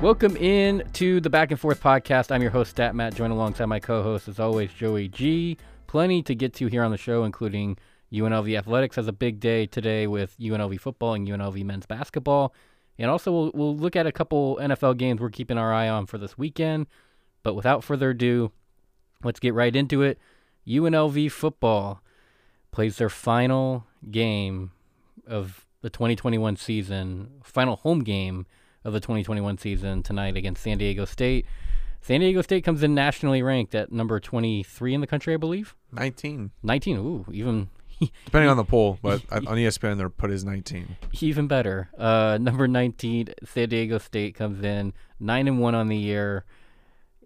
Welcome in to the Back and Forth podcast. I'm your host, Stat Matt, joined alongside my co-host, as always, Joey G. Plenty to get to here on the show, including UNLV athletics has a big day today with UNLV football and UNLV men's basketball, and also we'll, we'll look at a couple NFL games we're keeping our eye on for this weekend. But without further ado, let's get right into it. UNLV football plays their final game of the 2021 season, final home game of the 2021 season tonight against San Diego State. San Diego State comes in nationally ranked at number 23 in the country, I believe. 19. 19. Ooh, even Depending on the poll, but on ESPN they're put as 19. even better. Uh, number 19, San Diego State comes in nine and one on the year,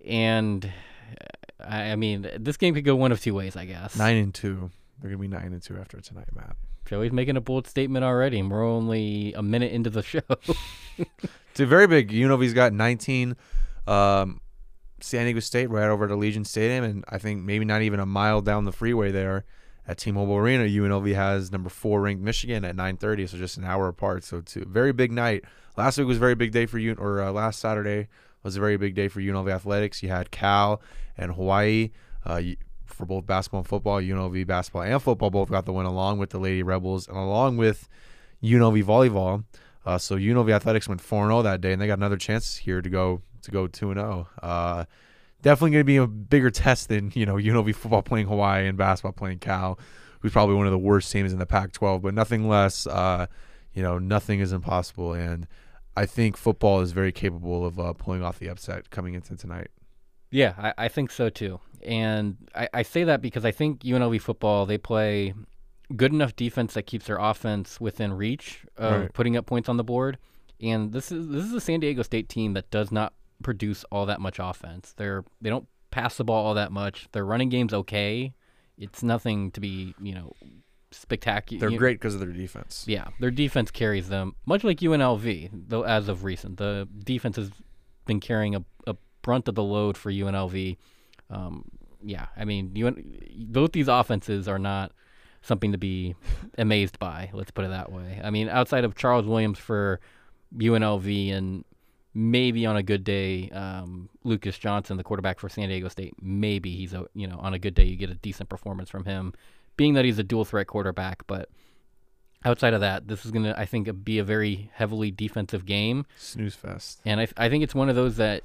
and uh, I, I mean this game could go one of two ways, I guess. 9 and 2. They're going to be 9 and 2 after tonight, Matt. Joey's making a bold statement already, and we're only a minute into the show. It's a very big. UNLV's got 19. Um, San Diego State right over at Allegiant Stadium, and I think maybe not even a mile down the freeway there at T-Mobile Arena. UNLV has number four ranked Michigan at 9:30, so just an hour apart. So it's a very big night. Last week was a very big day for you, or uh, last Saturday was a very big day for UNLV athletics. You had Cal and Hawaii. Uh, for both basketball and football, UNLV basketball and football both got the win along with the Lady Rebels and along with UNLV volleyball. Uh, so UNLV athletics went 4-0 that day, and they got another chance here to go to go 2-0. Uh, definitely going to be a bigger test than you know UNLV football playing Hawaii and basketball playing Cal, who's probably one of the worst teams in the Pac-12. But nothing less, uh, you know, nothing is impossible, and I think football is very capable of uh, pulling off the upset coming into tonight. Yeah, I, I think so too. And I, I say that because I think UNLV football, they play good enough defense that keeps their offense within reach of Right. putting up points on the board. And this is this is a San Diego State team that does not produce all that much offense. They're they don't pass the ball all that much. Their running game's okay. It's nothing to be, you know, spectacular. They're great because of their defense. Yeah, their defense carries them, much like UNLV, though as of recent. The defense has been carrying a, a brunt of the load for UNLV. Um, yeah, I mean, UN, both these offenses are not something to be amazed by. Let's put it that way. I mean, outside of Charles Williams for UNLV and maybe on a good day, um, Lucas Johnson, the quarterback for San Diego State, maybe he's a you know on a good day you get a decent performance from him, being that he's a dual threat quarterback. But outside of that, this is gonna I think be a very heavily defensive game. Snooze fest. And I, I think it's one of those that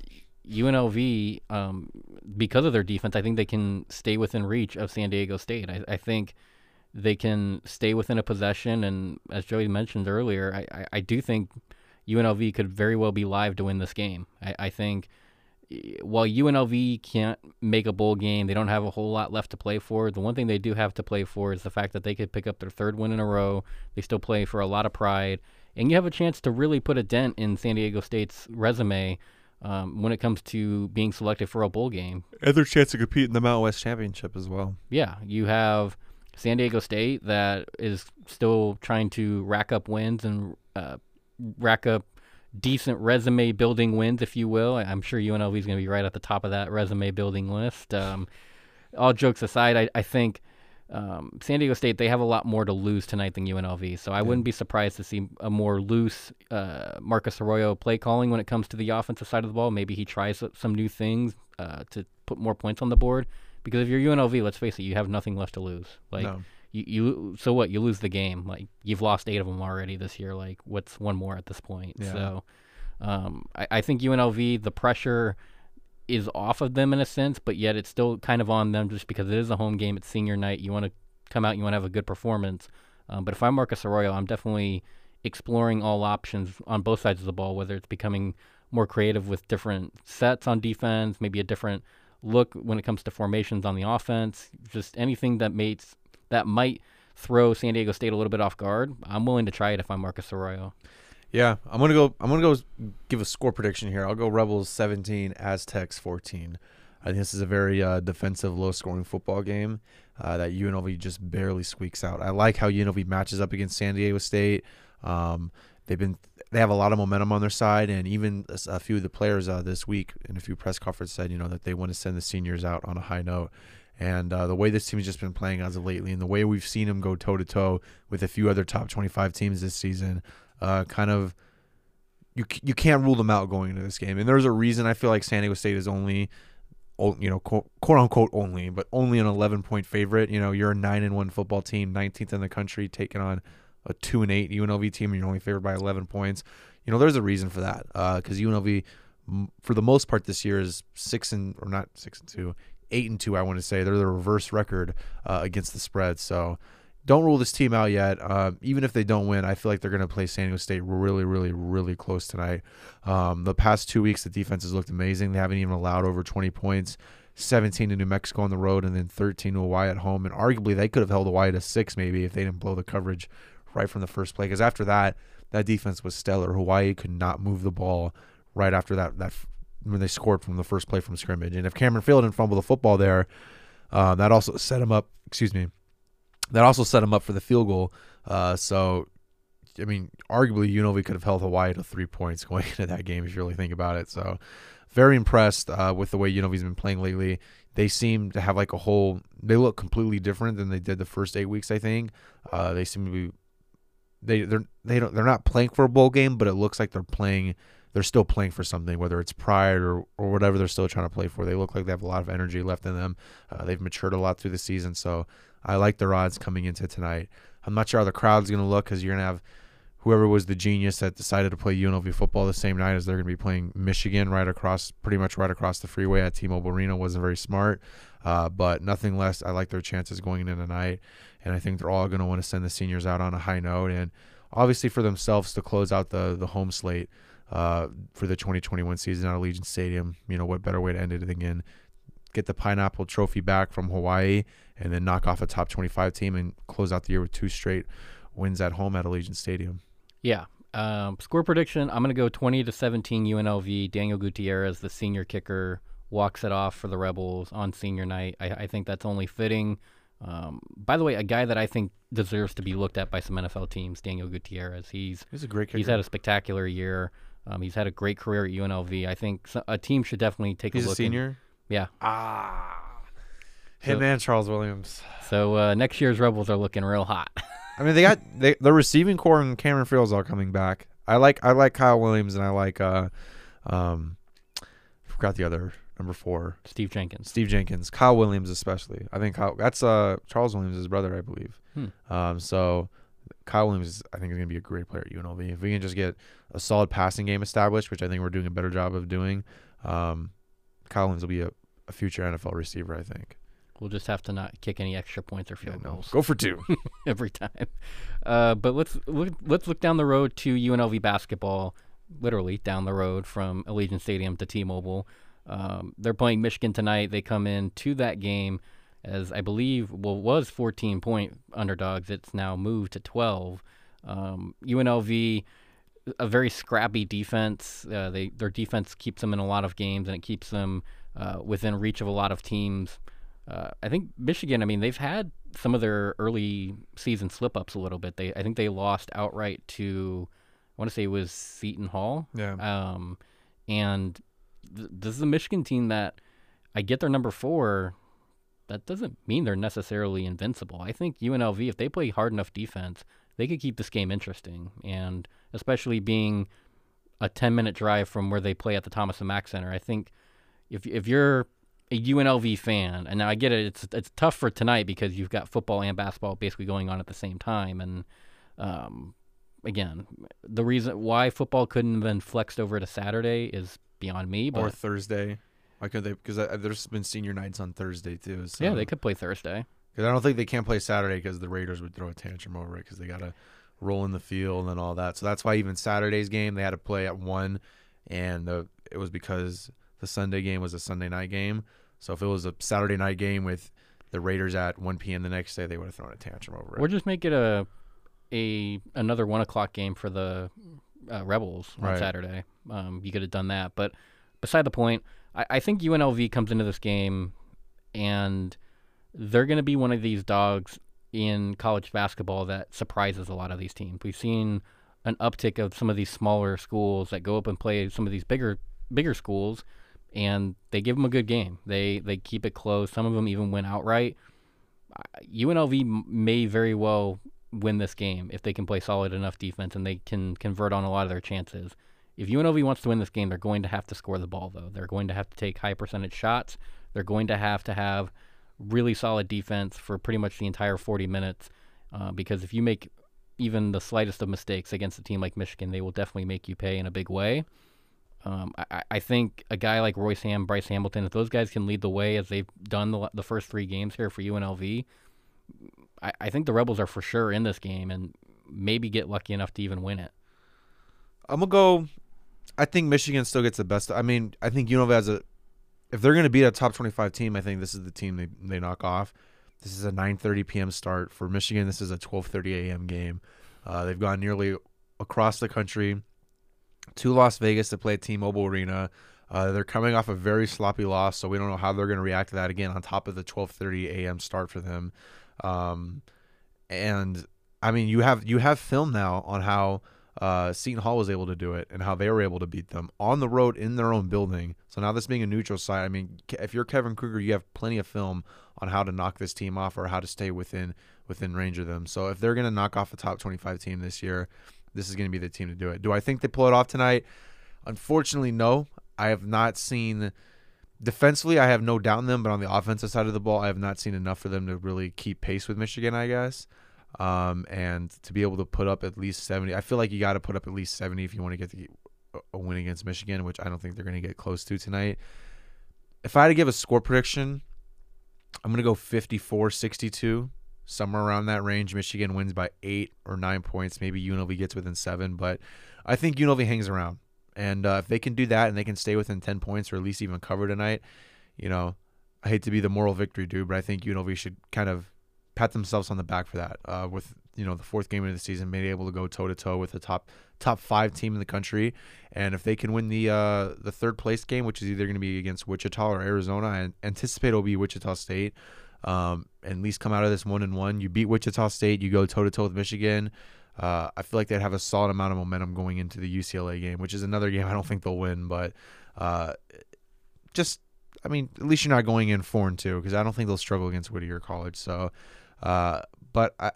UNLV, um, because of their defense, I think they can stay within reach of San Diego State. I, I think they can stay within a possession. And as Joey mentioned earlier, I, I, I do think UNLV could very well be live to win this game. I, I think eh, while UNLV can't make a bowl game, they don't have a whole lot left to play for. The one thing they do have to play for is the fact that they could pick up their third win in a row. They still play for a lot of pride. And you have a chance to really put a dent in San Diego State's resume um, when it comes to being selected for a bowl game. Other chance to compete in the Mountain West Championship as well. Yeah, you have San Diego State that is still trying to rack up wins and uh, rack up decent resume building wins, if you will. I'm sure UNLV is going to be right at the top of that resume building list. Um, all jokes aside, I, I think um, San Diego State they have a lot more to lose tonight than UNLV, so I wouldn't be surprised to see a more loose uh, Marcus Arroyo play calling when it comes to the offensive side of the ball. Maybe he tries some new things uh, to put more points on the board. Because if you're UNLV, let's face it, you have nothing left to lose. Like No. you, you, so what? You lose the game. Like you've lost eight of them already this year. Like what's one more at this point? Yeah. So, um, I, I think UNLV the pressure is off of them in a sense, but yet it's still kind of on them just because it is a home game. It's senior night. You want to come out. You want to have a good performance. Um, but if I'm Marcus Arroyo, I'm definitely exploring all options on both sides of the ball. Whether it's becoming more creative with different sets on defense, maybe a different look when it comes to formations on the offense, just anything that makes that might throw San Diego State a little bit off guard. I'm willing to try it if I'm Marcus Arroyo. Yeah, I'm gonna go. I'm gonna go give a score prediction here. I'll go Rebels 17, Aztecs 14. I think this is a very uh, defensive, low-scoring football game uh, that UNLV just barely squeaks out. I like how UNLV matches up against San Diego State. Um, they've been they have a lot of momentum on their side, and even a, few of the players uh, this week in a few press conferences said, you know, that they want to send the seniors out on a high note. And uh, the way this team has just been playing as of lately, and the way we've seen them go toe to toe with a few other top 25 teams this season, uh, kind of you you can't rule them out going into this game. And there's a reason I feel like San Diego State is only, you know, quote, quote unquote only, but only an 11 point favorite. You know, you're a nine and one football team, 19th in the country, taking on a two and eight UNLV team, and you're only favored by 11 points. You know, there's a reason for that because uh, UNLV, for the most part this year, is six and or not six and two, eight and two. I want to say they're the reverse record uh, against the spread. So don't rule this team out yet. Uh, even if they don't win, I feel like they're going to play San Diego State really, really, really close tonight. Um, the past two weeks, the defense has looked amazing. They haven't even allowed over 20 points. 17 to New Mexico on the road, and then 13 to Hawaii at home. And arguably, they could have held Hawaii to six maybe if they didn't blow the coverage right from the first play. Because after that, that defense was stellar. Hawaii could not move the ball right after that. That when they scored from the first play from scrimmage, and if Cameron Friel didn't fumble the football there, uh, that also set him up. Excuse me that also set him up for the field goal. Uh, so, I mean, arguably, UNLV could have held Hawaii to three points going into that game if you really think about it. So, very impressed uh, with the way UNLV's been playing lately. They seem to have like a whole. They look completely different than they did the first eight weeks. I think uh, they seem to be. They they're they don't they're not playing for a bowl game, but it looks like they're playing. They're still playing for something, whether it's pride or, or whatever they're still trying to play for. They look like they have a lot of energy left in them. Uh, they've matured a lot through the season, so I like their odds coming into tonight. I'm not sure how the crowd's going to look because you're going to have whoever was the genius that decided to play UNLV football the same night as they're going to be playing Michigan right across, pretty much right across the freeway at T-Mobile Arena. wasn't very smart, uh, but nothing less. I like their chances going in tonight, and I think they're all going to want to send the seniors out on a high note, and obviously for themselves to close out the the home slate uh, for the 2021 season at Allegiant Stadium. You know what better way to end it again get the pineapple trophy back from Hawaii, and then knock off a top 25 team and close out the year with two straight wins at home at Allegiant Stadium. Yeah. Um, score prediction: I'm going to go 20 to 17 UNLV. Daniel Gutierrez, the senior kicker, walks it off for the Rebels on senior night. I, I think that's only fitting. Um, by the way, a guy that I think deserves to be looked at by some NFL teams, Daniel Gutierrez. He's he's a great kicker. He's had a spectacular year. Um, he's had a great career at UNLV. I think a team should definitely take he's a look. He's a senior. Yeah. Ah. Him so, Charles Williams. So uh, next year's Rebels are looking real hot. I mean, they got they, the receiving core and Cameron Fields are coming back. I like I like Kyle Williams and I like uh, um, I forgot the other number four. Steve Jenkins. Steve Jenkins. Kyle Williams especially. I think Kyle, that's uh Charles Williams' brother, I believe. Hmm. Um, so Kyle Williams, I think, is going to be a great player at UNLV. If we can just get a solid passing game established, which I think we're doing a better job of doing, um, Williams will be a, a future NFL receiver. I think. We'll just have to not kick any extra points or field yeah, goals. Go for two every time. Uh, but let's look, let's look down the road to UNLV basketball. Literally down the road from Allegiant Stadium to T-Mobile. Um, they're playing Michigan tonight. They come in to that game as I believe well was 14 point underdogs. It's now moved to 12. Um, UNLV a very scrappy defense. Uh, they their defense keeps them in a lot of games and it keeps them uh, within reach of a lot of teams. Uh, I think Michigan. I mean, they've had some of their early season slip ups a little bit. They I think they lost outright to I want to say it was Seton Hall. Yeah. Um, and th- this is a Michigan team that I get their number four. That doesn't mean they're necessarily invincible. I think UNLV, if they play hard enough defense, they could keep this game interesting. And especially being a 10 minute drive from where they play at the Thomas and Mack Center, I think if if you're a UNLV fan, and I get it, it's it's tough for tonight because you've got football and basketball basically going on at the same time, and um, again, the reason why football couldn't have been flexed over to Saturday is beyond me. But or Thursday, why could they? Because uh, there's been senior nights on Thursday too. So. Yeah, they could play Thursday. Because I don't think they can play Saturday because the Raiders would throw a tantrum over it because they got to roll in the field and all that. So that's why even Saturday's game they had to play at one, and the, it was because the Sunday game was a Sunday night game. So if it was a Saturday night game with the Raiders at 1 p.m. the next day, they would have thrown a tantrum over it. Or just make it a a another one o'clock game for the uh, Rebels on right. Saturday. Um, you could have done that, but beside the point, I, I think UNLV comes into this game and they're going to be one of these dogs in college basketball that surprises a lot of these teams. We've seen an uptick of some of these smaller schools that go up and play some of these bigger bigger schools and they give them a good game. They they keep it close. Some of them even win outright. UNLV may very well win this game if they can play solid enough defense and they can convert on a lot of their chances. if UNLV wants to win this game, they're going to have to score the ball though. They're going to have to take high percentage shots. They're going to have to have really solid defense for pretty much the entire 40 minutes. Uh, because if you make even the slightest of mistakes against a team like Michigan, they will definitely make you pay in a big way. Um, I, I, think a guy like Royce Ham, Bryce Hamilton, if those guys can lead the way as they've done the, the first three games here for UNLV, I, I think the Rebels are for sure in this game and maybe get lucky enough to even win it. I'm gonna go. I think Michigan still gets the best. I mean, I think UNLV has a. If they're gonna beat a top 25 team, I think this is the team they they knock off. This is a 9:30 p.m. start for Michigan. This is a 12:30 a.m. game. Uh, they've gone nearly across the country to Las Vegas to play at T-Mobile Arena. Uh, they're coming off a very sloppy loss, so we don't know how they're going to react to that again. On top of the 12:30 a.m. start for them, um, and I mean, you have you have film now on how uh, Seton Hall was able to do it and how they were able to beat them on the road in their own building. So now this being a neutral site, I mean, if you're Kevin Kruger, you have plenty of film on how to knock this team off or how to stay within within range of them. So if they're going to knock off a top 25 team this year, this is going to be the team to do it. Do I think they pull it off tonight? Unfortunately, no. I have not seen defensively. I have no doubt in them, but on the offensive side of the ball, I have not seen enough for them to really keep pace with Michigan. I guess. Um, and to be able to put up at least 70, I feel like you got to put up at least 70 if you want to get the, a win against Michigan, which I don't think they're going to get close to tonight. If I had to give a score prediction, I'm going to go 54 62 somewhere around that range. Michigan wins by eight or nine points. Maybe UNLV gets within seven, but I think UNLV hangs around. And uh, if they can do that and they can stay within 10 points or at least even cover tonight, you know, I hate to be the moral victory dude, but I think UNLV should kind of pat themselves on the back for that. Uh, with you know the fourth game of the season, being able to go toe to toe with the top top five team in the country, and if they can win the uh, the third place game, which is either going to be against Wichita or Arizona, I anticipate it'll be Wichita State um, at least come out of this one and one. You beat Wichita State, you go toe to toe with Michigan. Uh, I feel like they'd have a solid amount of momentum going into the UCLA game, which is another game I don't think they'll win, but uh, just I mean, at least you're not going in four and two because I don't think they'll struggle against Whittier College. So, uh, but I,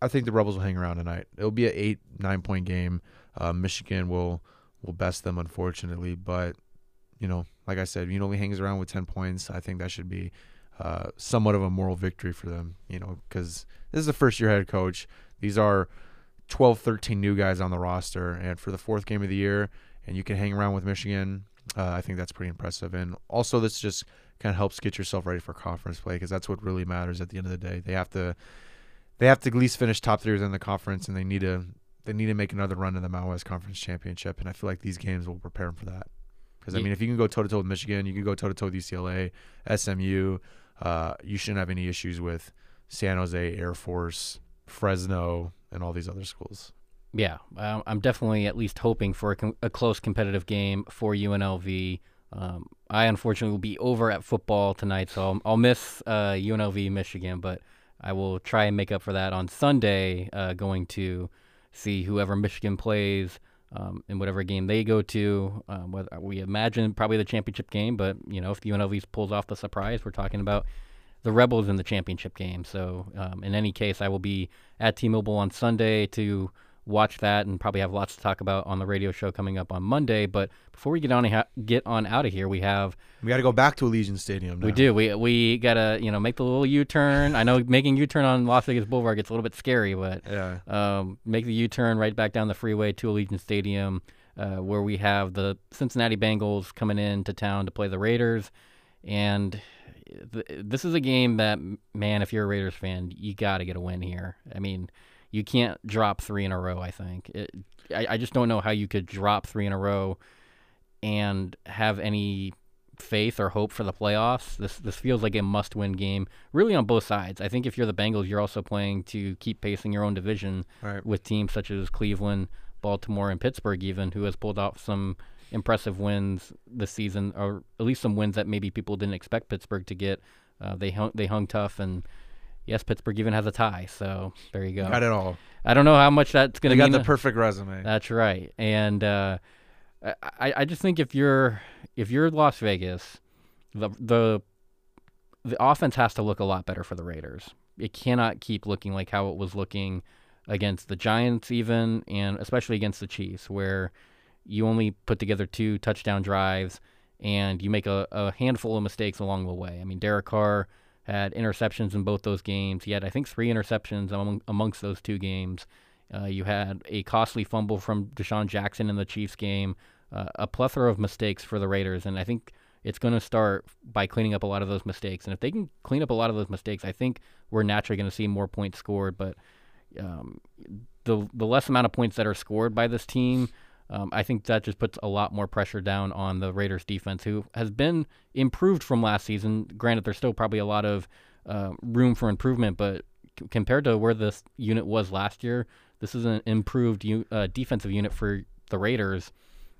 I think the Rebels will hang around tonight. It'll be an eight nine point game. Uh, Michigan will will best them unfortunately, but you know, like I said, you know, he hangs around with ten points. I think that should be uh, somewhat of a moral victory for them, you know, because this is the first year head coach. These are 12, 13 new guys on the roster, and for the fourth game of the year, and you can hang around with Michigan. Uh, I think that's pretty impressive. And also, this just kind of helps get yourself ready for conference play because that's what really matters at the end of the day. They have to, they have to at least finish top three in the conference, and they need to, they need to make another run in the Mountain West Conference Championship. And I feel like these games will prepare them for that. Because I mean, if you can go toe to toe with Michigan, you can go toe to toe with UCLA, SMU uh, you shouldn't have any issues with San Jose Air Force, Fresno, and all these other schools. Yeah, um, I'm definitely at least hoping for a, com- a close competitive game for UNLV. Um, I unfortunately will be over at football tonight, so I'll, I'll miss uh, UNLV Michigan, but I will try and make up for that on Sunday, uh, going to see whoever Michigan plays um, in whatever game they go to. Um, whether we imagine probably the championship game, but you know if the UNLV pulls off the surprise, we're talking about the Rebels in the championship game. So um, in any case, I will be at T-Mobile on Sunday to watch that and probably have lots to talk about on the radio show coming up on Monday. But before we get on ha- get on out of here, we have we got to go back to Allegiant Stadium. Now. We do. We we gotta you know make the little U-turn. I know making U-turn on Las Vegas Boulevard gets a little bit scary, but yeah, um, make the U-turn right back down the freeway to Allegiant Stadium, uh, where we have the Cincinnati Bengals coming into town to play the Raiders, and. Th- this is a game that, man, if you're a Raiders fan, you got to get a win here. I mean, you can't drop three in a row. I think it, I, I just don't know how you could drop three in a row and have any faith or hope for the playoffs. This this feels like a must-win game, really on both sides. I think if you're the Bengals, you're also playing to keep pacing your own division right. with teams such as Cleveland, Baltimore, and Pittsburgh, even who has pulled off some impressive wins this season, or at least some wins that maybe people didn't expect Pittsburgh to get. Uh, they hung they hung tough and yes, Pittsburgh even has a tie. So there you go. Got it all. I don't know how much that's going to. They got the perfect resume. That's right, and uh, I I just think if you're if you're Las Vegas, the the the offense has to look a lot better for the Raiders. It cannot keep looking like how it was looking against the Giants, even and especially against the Chiefs, where you only put together two touchdown drives, and you make a, a handful of mistakes along the way. I mean, Derek Carr had interceptions in both those games. He had, I think, three interceptions among, amongst those two games. Uh, you had a costly fumble from DeSean Jackson in the Chiefs game, uh, a plethora of mistakes for the Raiders, and I think it's going to start by cleaning up a lot of those mistakes. And if they can clean up a lot of those mistakes, I think we're naturally going to see more points scored. But um, the the less amount of points that are scored by this team, um, I think that just puts a lot more pressure down on the Raiders defense, who has been improved from last season. Granted, there's still probably a lot of uh, room for improvement, but c- compared to where this unit was last year, this is an improved u- uh, defensive unit for the Raiders.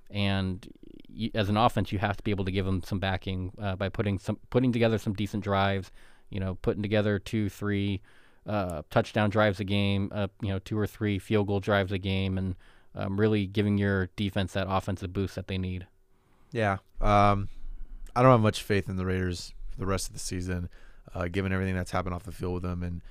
And y- as an offense, you have to be able to give them some backing uh, by putting some putting together some decent drives. You know, putting together two, three uh, touchdown drives a game. Uh, you know, two or three field goal drives a game, and um, really giving your defense that offensive boost that they need. Yeah. Um, I don't have much faith in the Raiders for the rest of the season, uh, given everything that's happened off the field with them and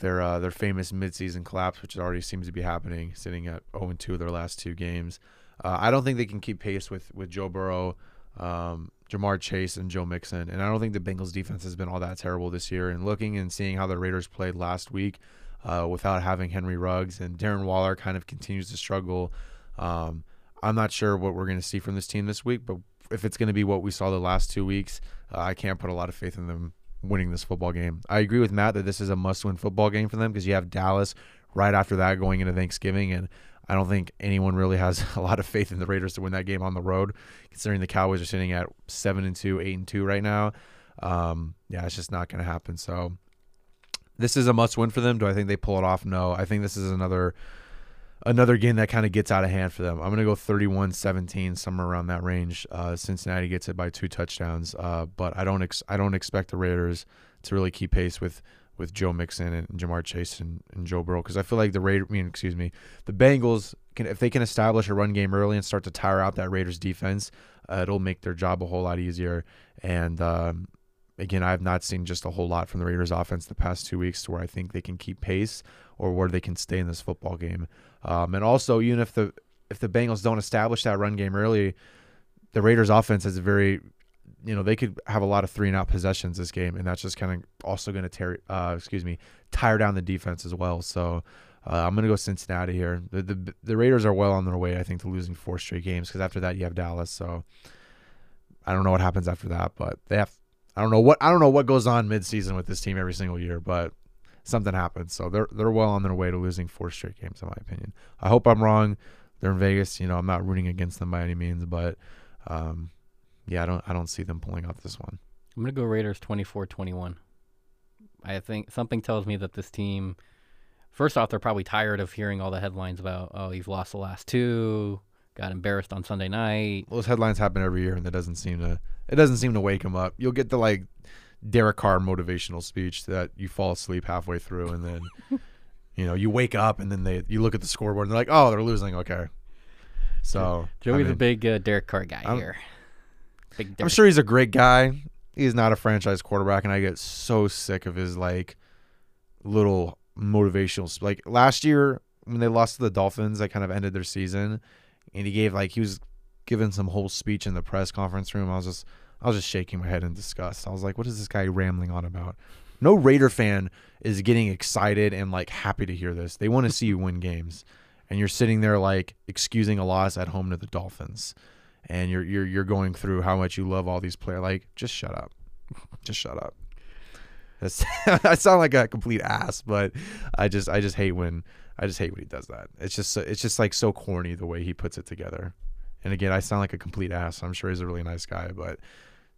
their uh, their famous midseason collapse, which already seems to be happening, sitting at 0 2 of their last two games. Uh, I don't think they can keep pace with with Joe Burrow, um, Ja'Marr Chase, and Joe Mixon, and I don't think the Bengals defense has been all that terrible this year. And looking and seeing how the Raiders played last week, uh, without having Henry Ruggs and Darren Waller kind of continues to struggle. Um, I'm not sure what we're going to see from this team this week, but if it's going to be what we saw the last two weeks, uh, I can't put a lot of faith in them winning this football game. I agree with Matt that this is a must-win football game for them because you have Dallas right after that going into Thanksgiving, and I don't think anyone really has a lot of faith in the Raiders to win that game on the road, considering the Cowboys are sitting at seven and two, eight and two right now. Um, yeah, it's just not going to happen. So this is a must win for them. Do I think they pull it off? No. I think this is another another game that kind of gets out of hand for them. I'm going to go 31-17 somewhere around that range. Uh, Cincinnati gets it by two touchdowns. Uh, but I don't ex- I don't expect the Raiders to really keep pace with with Joe Mixon and Ja'Marr Chase and, and Joe Burrow because I feel like the Raiders, I mean, excuse me, the Bengals can if they can establish a run game early and start to tire out that Raiders defense, uh, it'll make their job a whole lot easier. And um, again, I have not seen just a whole lot from the Raiders offense the past two weeks to where I think they can keep pace or where they can stay in this football game. Um, and also, even if the if the Bengals don't establish that run game early, the Raiders offense is very, you know, they could have a lot of three and out possessions this game, and that's just kind of also going to tear, uh, excuse me, tire down the defense as well. So. Uh, I'm gonna go Cincinnati here. The, the the Raiders are well on their way, I think, to losing four straight games because after that you have Dallas. So I don't know what happens after that, but they have I don't know what I don't know what goes on midseason with this team every single year, but something happens. So they're they're well on their way to losing four straight games, in my opinion. I hope I'm wrong. They're in Vegas. You know, I'm not rooting against them by any means, but um, yeah, I don't I don't see them pulling off this one. I'm gonna go Raiders 24-21. I think something tells me that this team. First off, they're probably tired of hearing all the headlines about, oh, you've lost the last two, got embarrassed on Sunday night. Those headlines happen every year, and that doesn't seem to it doesn't seem to wake him up. You'll get the like Derek Carr motivational speech that you fall asleep halfway through, and then you know you wake up, and then they you look at the scoreboard, and they're like, oh, they're losing. Okay, so Joey's I mean, a big uh, Derek Carr guy I'm- here. Big I'm sure he's a great guy. He's not a franchise quarterback, and I get so sick of his like little motivational. Like last year when they lost to the Dolphins, that kind of ended their season, and he gave like he was giving some whole speech in the press conference room. I was just I was just shaking my head in disgust. I was like, what is this guy rambling on about? No Raider fan is getting excited and like happy to hear this. They want to see you win games, and you're sitting there like excusing a loss at home to the Dolphins and you're you're you're going through how much you love all these players. Like, just shut up, just shut up. That's, I sound like a complete ass, but I just I just hate when I just hate when he does that. It's just it's just like so corny the way he puts it together. And again, I sound like a complete ass. I'm sure he's a really nice guy, but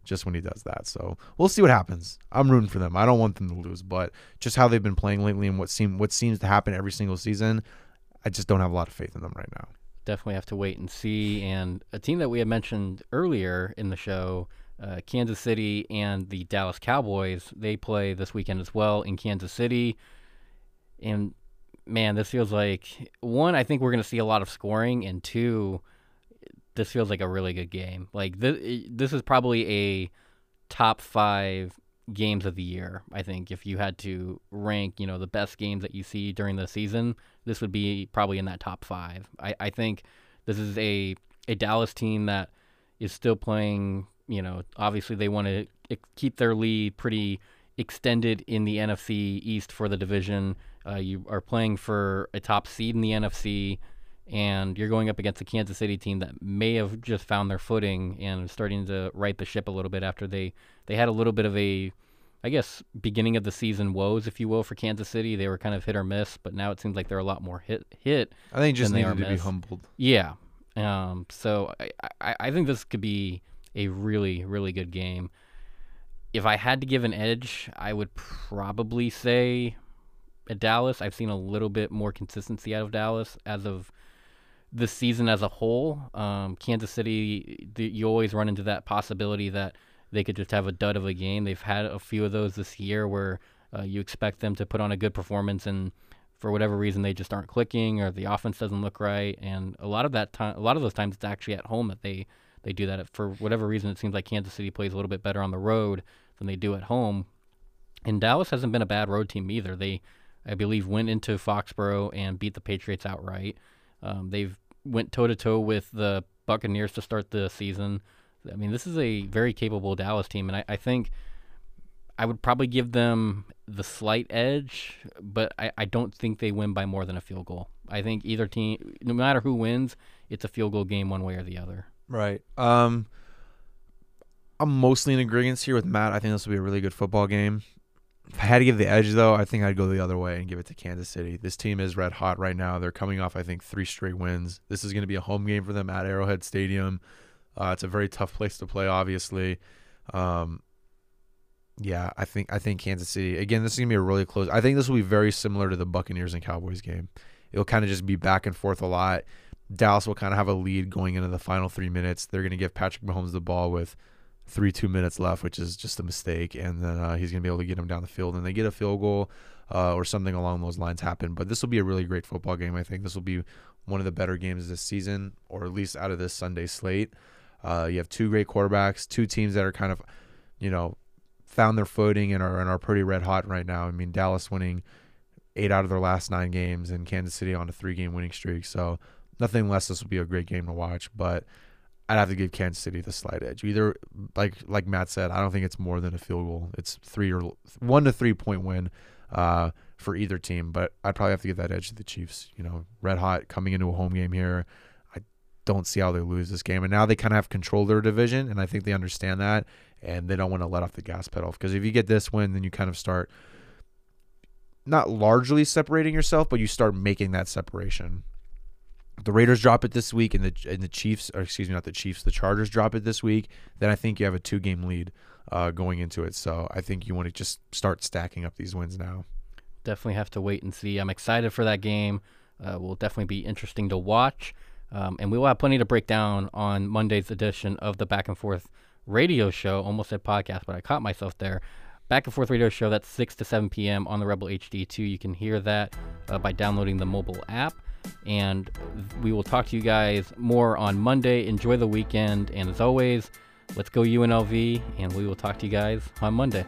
just when he does that. So we'll see what happens. I'm rooting for them. I don't want them to lose, but just how they've been playing lately and what seem what seems to happen every single season, I just don't have a lot of faith in them right now. Definitely have to wait and see. And a team that we had mentioned earlier in the show, uh, Kansas City and the Dallas Cowboys, they play this weekend as well in Kansas City. And man, this feels like one, I think we're to see a lot of scoring, and two, this feels like a really good game. Like this, this is probably a top five games of the year. I think if you had to rank, you know, the best games that you see during the season, this would be probably in that top five. I, I think this is a a Dallas team that is still playing. You know, obviously they want to keep their lead pretty extended in the NFC East for the division. Uh, you are playing for a top seed in the NFC, and you're going up against a Kansas City team that may have just found their footing and starting to right the ship a little bit after they they had a little bit of a I guess beginning of the season woes, if you will, for Kansas City. They were kind of hit or miss, but now it seems like they're a lot more hit hit. I think just needed are to be humbled. Yeah. Um, so I, I, I think this could be a really, really good game. If I had to give an edge, I would probably say Dallas. I've seen a little bit more consistency out of Dallas as of the season as a whole. Um, Kansas City, the, you always run into that possibility that they could just have a dud of a game. They've had a few of those this year where uh, you expect them to put on a good performance and for whatever reason they just aren't clicking or the offense doesn't look right and a lot of that time a lot of those times it's actually at home that they they do that for whatever reason it seems like Kansas City plays a little bit better on the road than they do at home and Dallas hasn't been a bad road team either they I believe went into Foxborough and beat the Patriots outright um, they've went toe to toe with the Buccaneers to start the season I mean this is a very capable Dallas team and I, I think I would probably give them the slight edge, but I, I don't think they win by more than a field goal. I think either team, no matter who wins, it's a field goal game one way or the other. Right. Um, I'm mostly in agreement here with Matt. I think this will be a really good football game. If I had to give the edge, though, I think I'd go the other way and give it to Kansas City. This team is red hot right now. They're coming off, I think, three straight wins. This is going to be a home game for them at Arrowhead Stadium. Uh, it's a very tough place to play, obviously. Um, yeah, I think I think Kansas City again. This is gonna be a really close. I think this will be very similar to the Buccaneers and Cowboys game. It'll kind of just be back and forth a lot. Dallas will kind of have a lead going into the final three minutes. They're gonna give Patrick Mahomes the ball with three two minutes left, which is just a mistake, and then uh, he's gonna be able to get him down the field, and they get a field goal uh, or something along those lines happen. But this will be a really great football game. I think this will be one of the better games this season, or at least out of this Sunday slate. Uh, you have two great quarterbacks, two teams that are kind of, you know, found their footing and are and are pretty red hot right now. I mean, Dallas winning eight out of their last nine games, and Kansas City on a three game winning streak. So nothing less. This will be a great game to watch, but. I'd have to give Kansas City the slight edge. Either like like Matt said, I don't think it's more than a field goal. It's three or one to three point win uh, for either team. But I'd probably have to give that edge to the Chiefs. You know, red hot coming into a home game here. I don't see how they lose this game. And now they kind of have control of their division, and I think they understand that, and they don't want to let off the gas pedal. Because if you get this win, then you kind of start not largely separating yourself, but you start making that separation. The Raiders drop it this week, and the and the Chiefs, or excuse me, not the Chiefs, the Chargers drop it this week, then I think you have a two game lead uh, going into it. So I think you want to just start stacking up these wins now. Definitely have to wait and see. I'm excited for that game. Uh, will definitely be interesting to watch. Um, and we will have plenty to break down on Monday's edition of the Back and Forth radio show. Almost said podcast, but I caught myself there. Back and Forth radio show, that's 6 to 7 p.m. on the Rebel HD2. You can hear that uh, by downloading the mobile app. And we will talk to you guys more on Monday. Enjoy the weekend. And as always, let's go UNLV. And we will talk to you guys on Monday.